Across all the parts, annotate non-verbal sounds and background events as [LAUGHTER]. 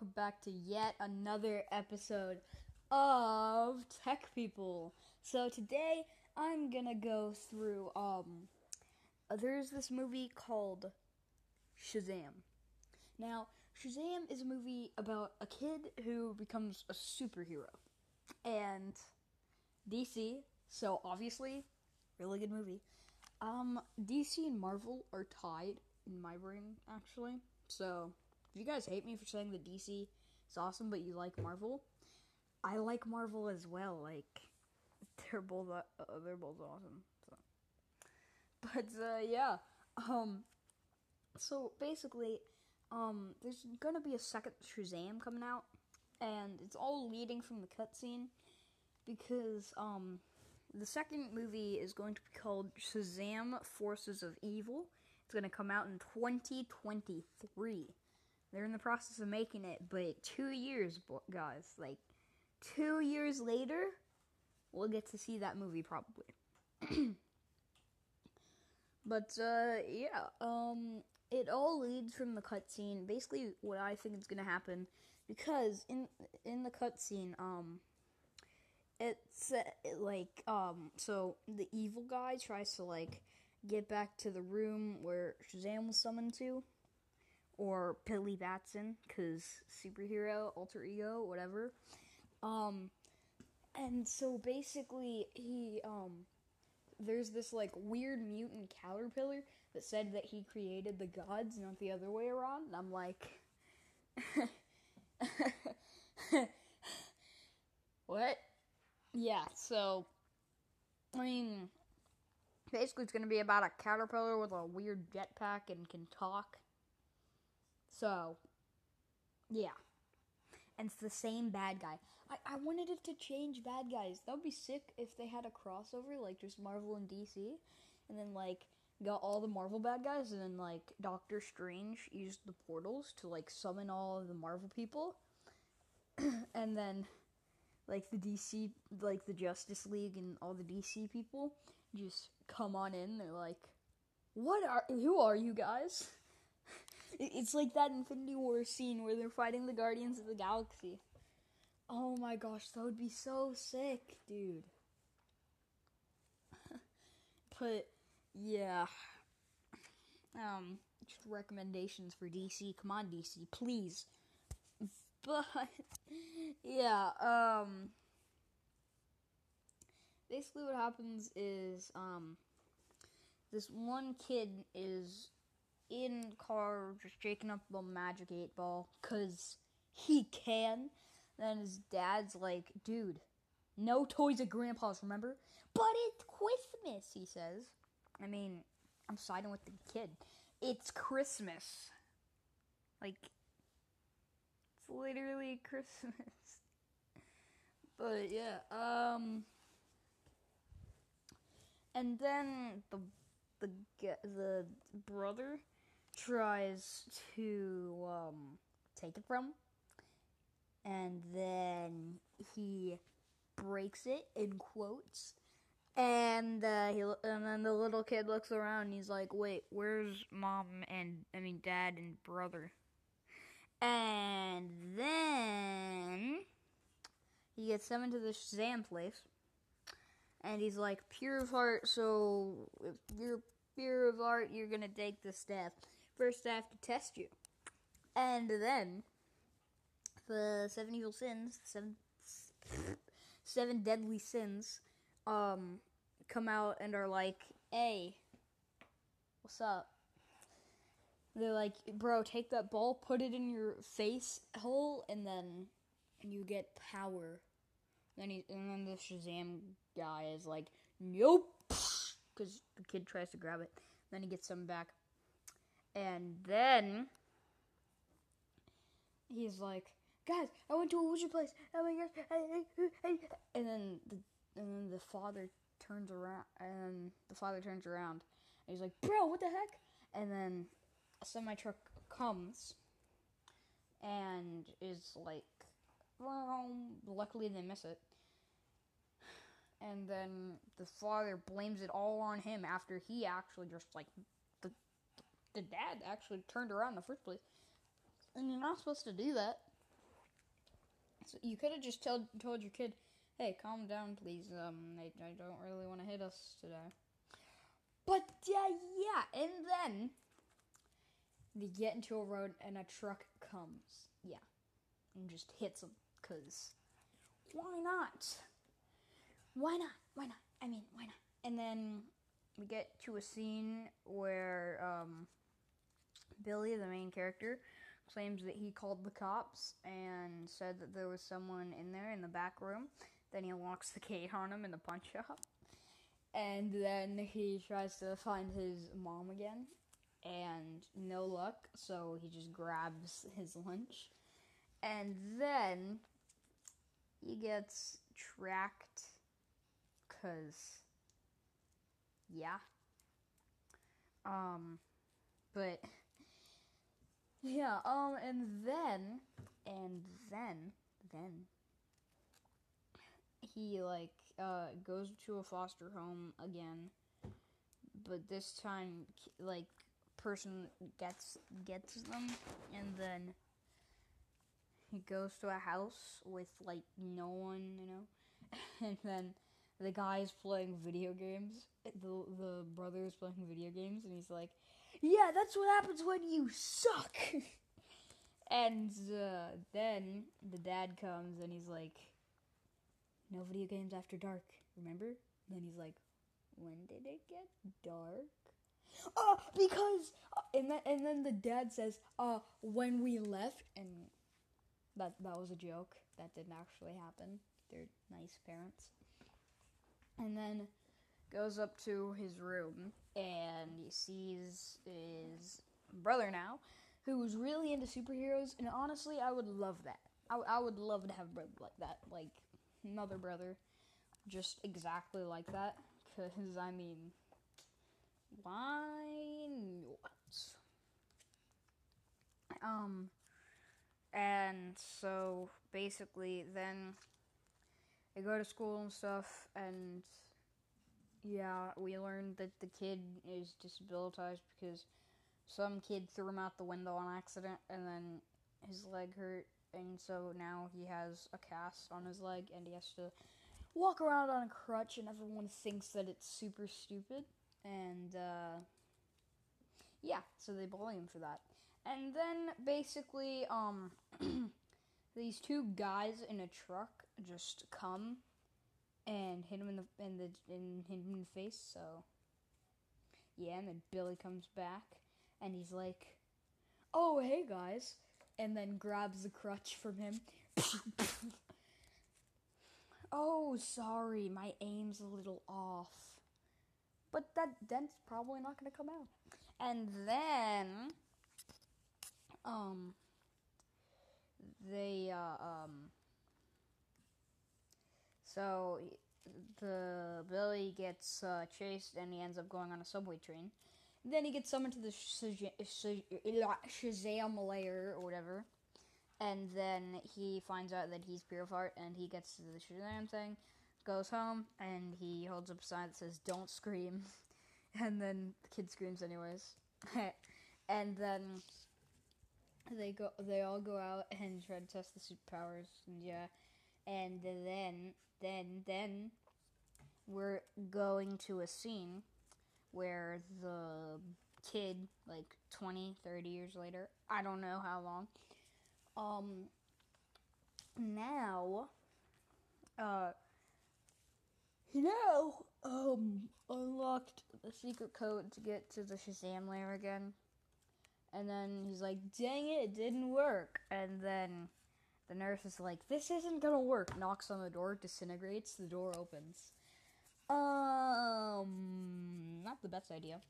welcome back to yet another episode of Tech People. So today I'm gonna go through um there's this movie called Shazam. Now, Shazam is a movie about a kid who becomes a superhero. And DC, so obviously, really good movie. Um, DC and Marvel are tied in my brain, actually. So, if you guys hate me for saying that DC is awesome, but you like Marvel, I like Marvel as well. Like, [LAUGHS] they're both uh, they're both awesome. So, but uh, yeah, um, so basically, um, there's gonna be a second Shazam coming out, and it's all leading from the cutscene because um, the second movie is going to be called Shazam: Forces of Evil. It's gonna come out in 2023. They're in the process of making it, but two years, guys, like two years later, we'll get to see that movie probably. [CLEARS THROAT] but uh, yeah, um, it all leads from the cutscene. Basically, what I think is gonna happen, because in in the cutscene, um, it's uh, like um, so the evil guy tries to like get back to the room where Shazam was summoned to, or Billy Batson, because superhero, alter ego, whatever. Um, and so basically, he um, there's this like weird mutant caterpillar that said that he created the gods, not the other way around. And I'm like, [LAUGHS] what? Yeah. So, I mean, basically, it's gonna be about a caterpillar with a weird jetpack and can talk. So, yeah and it's the same bad guy. I, I wanted it to change bad guys. That would be sick if they had a crossover, like just Marvel and DC, and then like got all the Marvel bad guys, and then like Doctor Strange used the portals to like summon all the Marvel people, [CLEARS THROAT] and then like the DC, like the Justice League and all the DC people just come on in. They're like, "What are? Who are you guys?" It's like that Infinity War scene where they're fighting the Guardians of the Galaxy. Oh my gosh, that would be so sick, dude. [LAUGHS] but yeah. Um just recommendations for DC. Come on DC, please. But [LAUGHS] yeah, um basically what happens is um this one kid is in car just shaking up the magic eight ball because he can. Then his dad's like, dude, no toys at grandpa's, remember? But it's Christmas, he says. I mean, I'm siding with the kid. It's Christmas. Like, it's literally Christmas. [LAUGHS] but yeah, um. And then the the the brother tries to um, take it from, and then he breaks it in quotes. And uh, he and then the little kid looks around. and He's like, "Wait, where's mom and I mean dad and brother?" And then he gets summoned to the Shazam place, and he's like, "Pure of heart. So if you're pure of heart, you're gonna take the staff." First, I have to test you. And then, the seven evil sins, seven, seven deadly sins, um, come out and are like, hey, what's up? They're like, bro, take that ball, put it in your face hole, and then you get power. Then he, and then the Shazam guy is like, nope, because the kid tries to grab it. Then he gets some back. And then he's like, "Guys, I went to a wizard place. Oh my gosh!" And then the and then the father turns around, and the father turns around, and he's like, "Bro, what the heck?" And then a semi truck comes, and is like, luckily they miss it. And then the father blames it all on him after he actually just like the dad actually turned around in the first place. And you're not supposed to do that. So you could have just told told your kid, "Hey, calm down, please. Um, I, I don't really want to hit us today." But uh, yeah, and then they get into a road and a truck comes. Yeah, and just hits them. Cause why not? Why not? Why not? I mean, why not? And then we get to a scene where um, Billy, the main character, claims that he called the cops and said that there was someone in there in the back room. Then he locks the gate on him in the punch shop. And then he tries to find his mom again. And no luck, so he just grabs his lunch. And then he gets tracked because yeah um but yeah um and then and then then he like uh goes to a foster home again but this time like person gets gets them and then he goes to a house with like no one you know [LAUGHS] and then the guy's playing video games. The the brother is playing video games, and he's like, "Yeah, that's what happens when you suck." [LAUGHS] and uh, then the dad comes, and he's like, "No video games after dark, remember?" And then he's like, "When did it get dark?" Oh, because uh, and then and then the dad says, "Uh, when we left," and that that was a joke. That didn't actually happen. They're nice parents and then goes up to his room and he sees his brother now, who's really into superheroes. And honestly, I would love that. I, I would love to have a brother like that, like another brother, just exactly like that. Because I mean, why not? Um, and so basically, then they go to school and stuff, and yeah, we learned that the kid is disabilitized because some kid threw him out the window on accident, and then his leg hurt, and so now he has a cast on his leg, and he has to walk around on a crutch, and everyone thinks that it's super stupid, and uh, yeah, so they bully him for that. And then basically, um, [CLEARS THROAT] these two guys in a truck just come and hit him in the in the in hit him in the face. So yeah, and then Billy comes back and he's like, "Oh hey guys," and then grabs the crutch from him. [LAUGHS] oh, sorry, my aim's a little off. But that dent's probably not gonna come out. And then, um, they uh, um so the Billy gets uh, chased and he ends up going on a subway train. Then he gets summoned to the Shazam layer or whatever. And then he finds out that he's Pure Fart and he gets to the Shazam thing, goes home, and he holds up a sign that says, Don't scream. [LAUGHS] And then the kid screams anyways. [LAUGHS] and then they go they all go out and try to test the superpowers and yeah. And then then then we're going to a scene where the kid like 20 30 years later i don't know how long um now uh now um unlocked the secret code to get to the shazam layer again. And then he's like dang it it didn't work. And then the nurse is like, This isn't gonna work. Knocks on the door, disintegrates, the door opens. Um, not the best idea.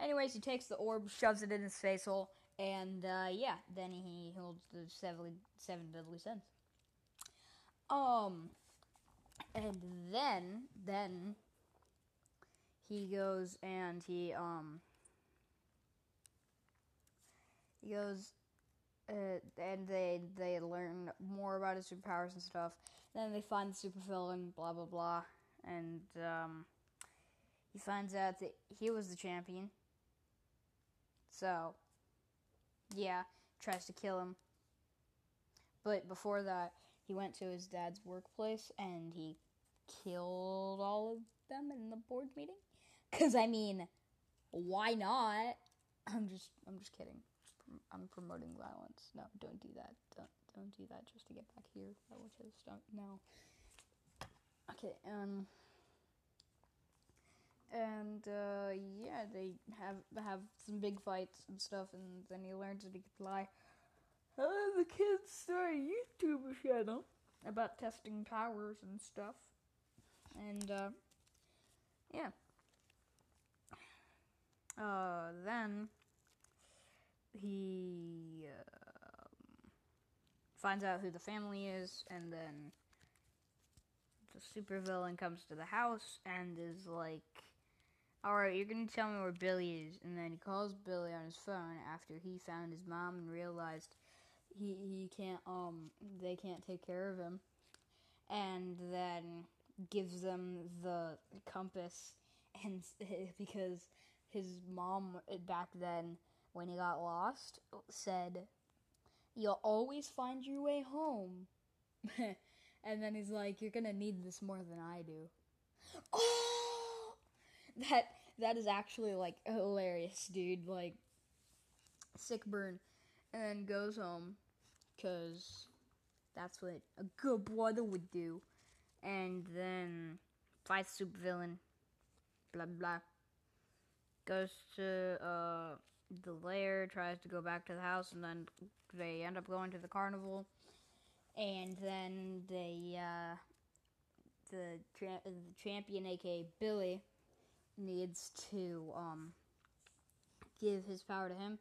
Anyways, he takes the orb, shoves it in his face hole, and uh, yeah, then he holds the seven, seven deadly sins. Um, and then, then he goes and he um he goes uh, and they they learn more about his superpowers and stuff. Then they find the super villain, blah blah blah, and um, he finds out that he was the champion. So, yeah, tries to kill him. But before that, he went to his dad's workplace and he killed all of them in the board meeting. Cause I mean, why not? I'm just I'm just kidding. I'm promoting violence. No, don't do that. Don't don't do that just to get back here. Don't no. Okay, um and uh, yeah, they have have some big fights and stuff, and then he learns that he can fly. And the kids start a YouTube channel about testing powers and stuff, and uh, yeah. Uh, then he uh, finds out who the family is, and then the supervillain comes to the house and is like Alright, you're gonna tell me where Billy is. And then he calls Billy on his phone after he found his mom and realized he, he can't, um, they can't take care of him. And then gives them the compass and [LAUGHS] because his mom back then when he got lost said you'll always find your way home [LAUGHS] and then he's like you're gonna need this more than i do oh [GASPS] that that is actually like hilarious, dude. Like sick burn, and then goes home because that's what a good brother would do, and then fights super villain. Blah blah. Goes to uh, the lair, tries to go back to the house, and then they end up going to the carnival, and then they uh, the, tra- the champion, aka Billy needs to um, give his power to him,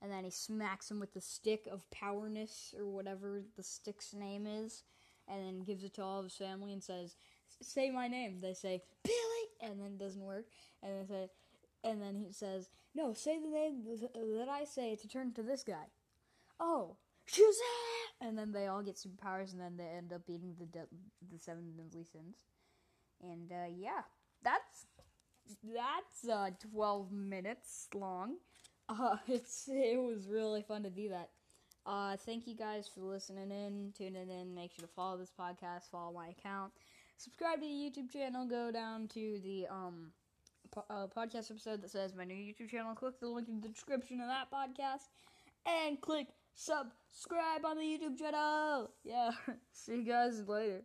and then he smacks him with the stick of powerness or whatever the stick's name is, and then gives it to all of his family and says, "Say my name." They say Billy, and then it doesn't work, and they say, and then he says, "No, say the name that I say to turn to this guy." Oh, Shazam! And then they all get superpowers, and then they end up beating the de- the seven deadly sins. And uh, yeah, that's that's uh, 12 minutes long. [LAUGHS] Uh, it's it was really fun to do that. Uh, thank you guys for listening in, tuning in. Make sure to follow this podcast, follow my account, subscribe to the YouTube channel. Go down to the um po- uh, podcast episode that says my new YouTube channel. Click the link in the description of that podcast, and click subscribe on the YouTube channel. Yeah, [LAUGHS] see you guys later.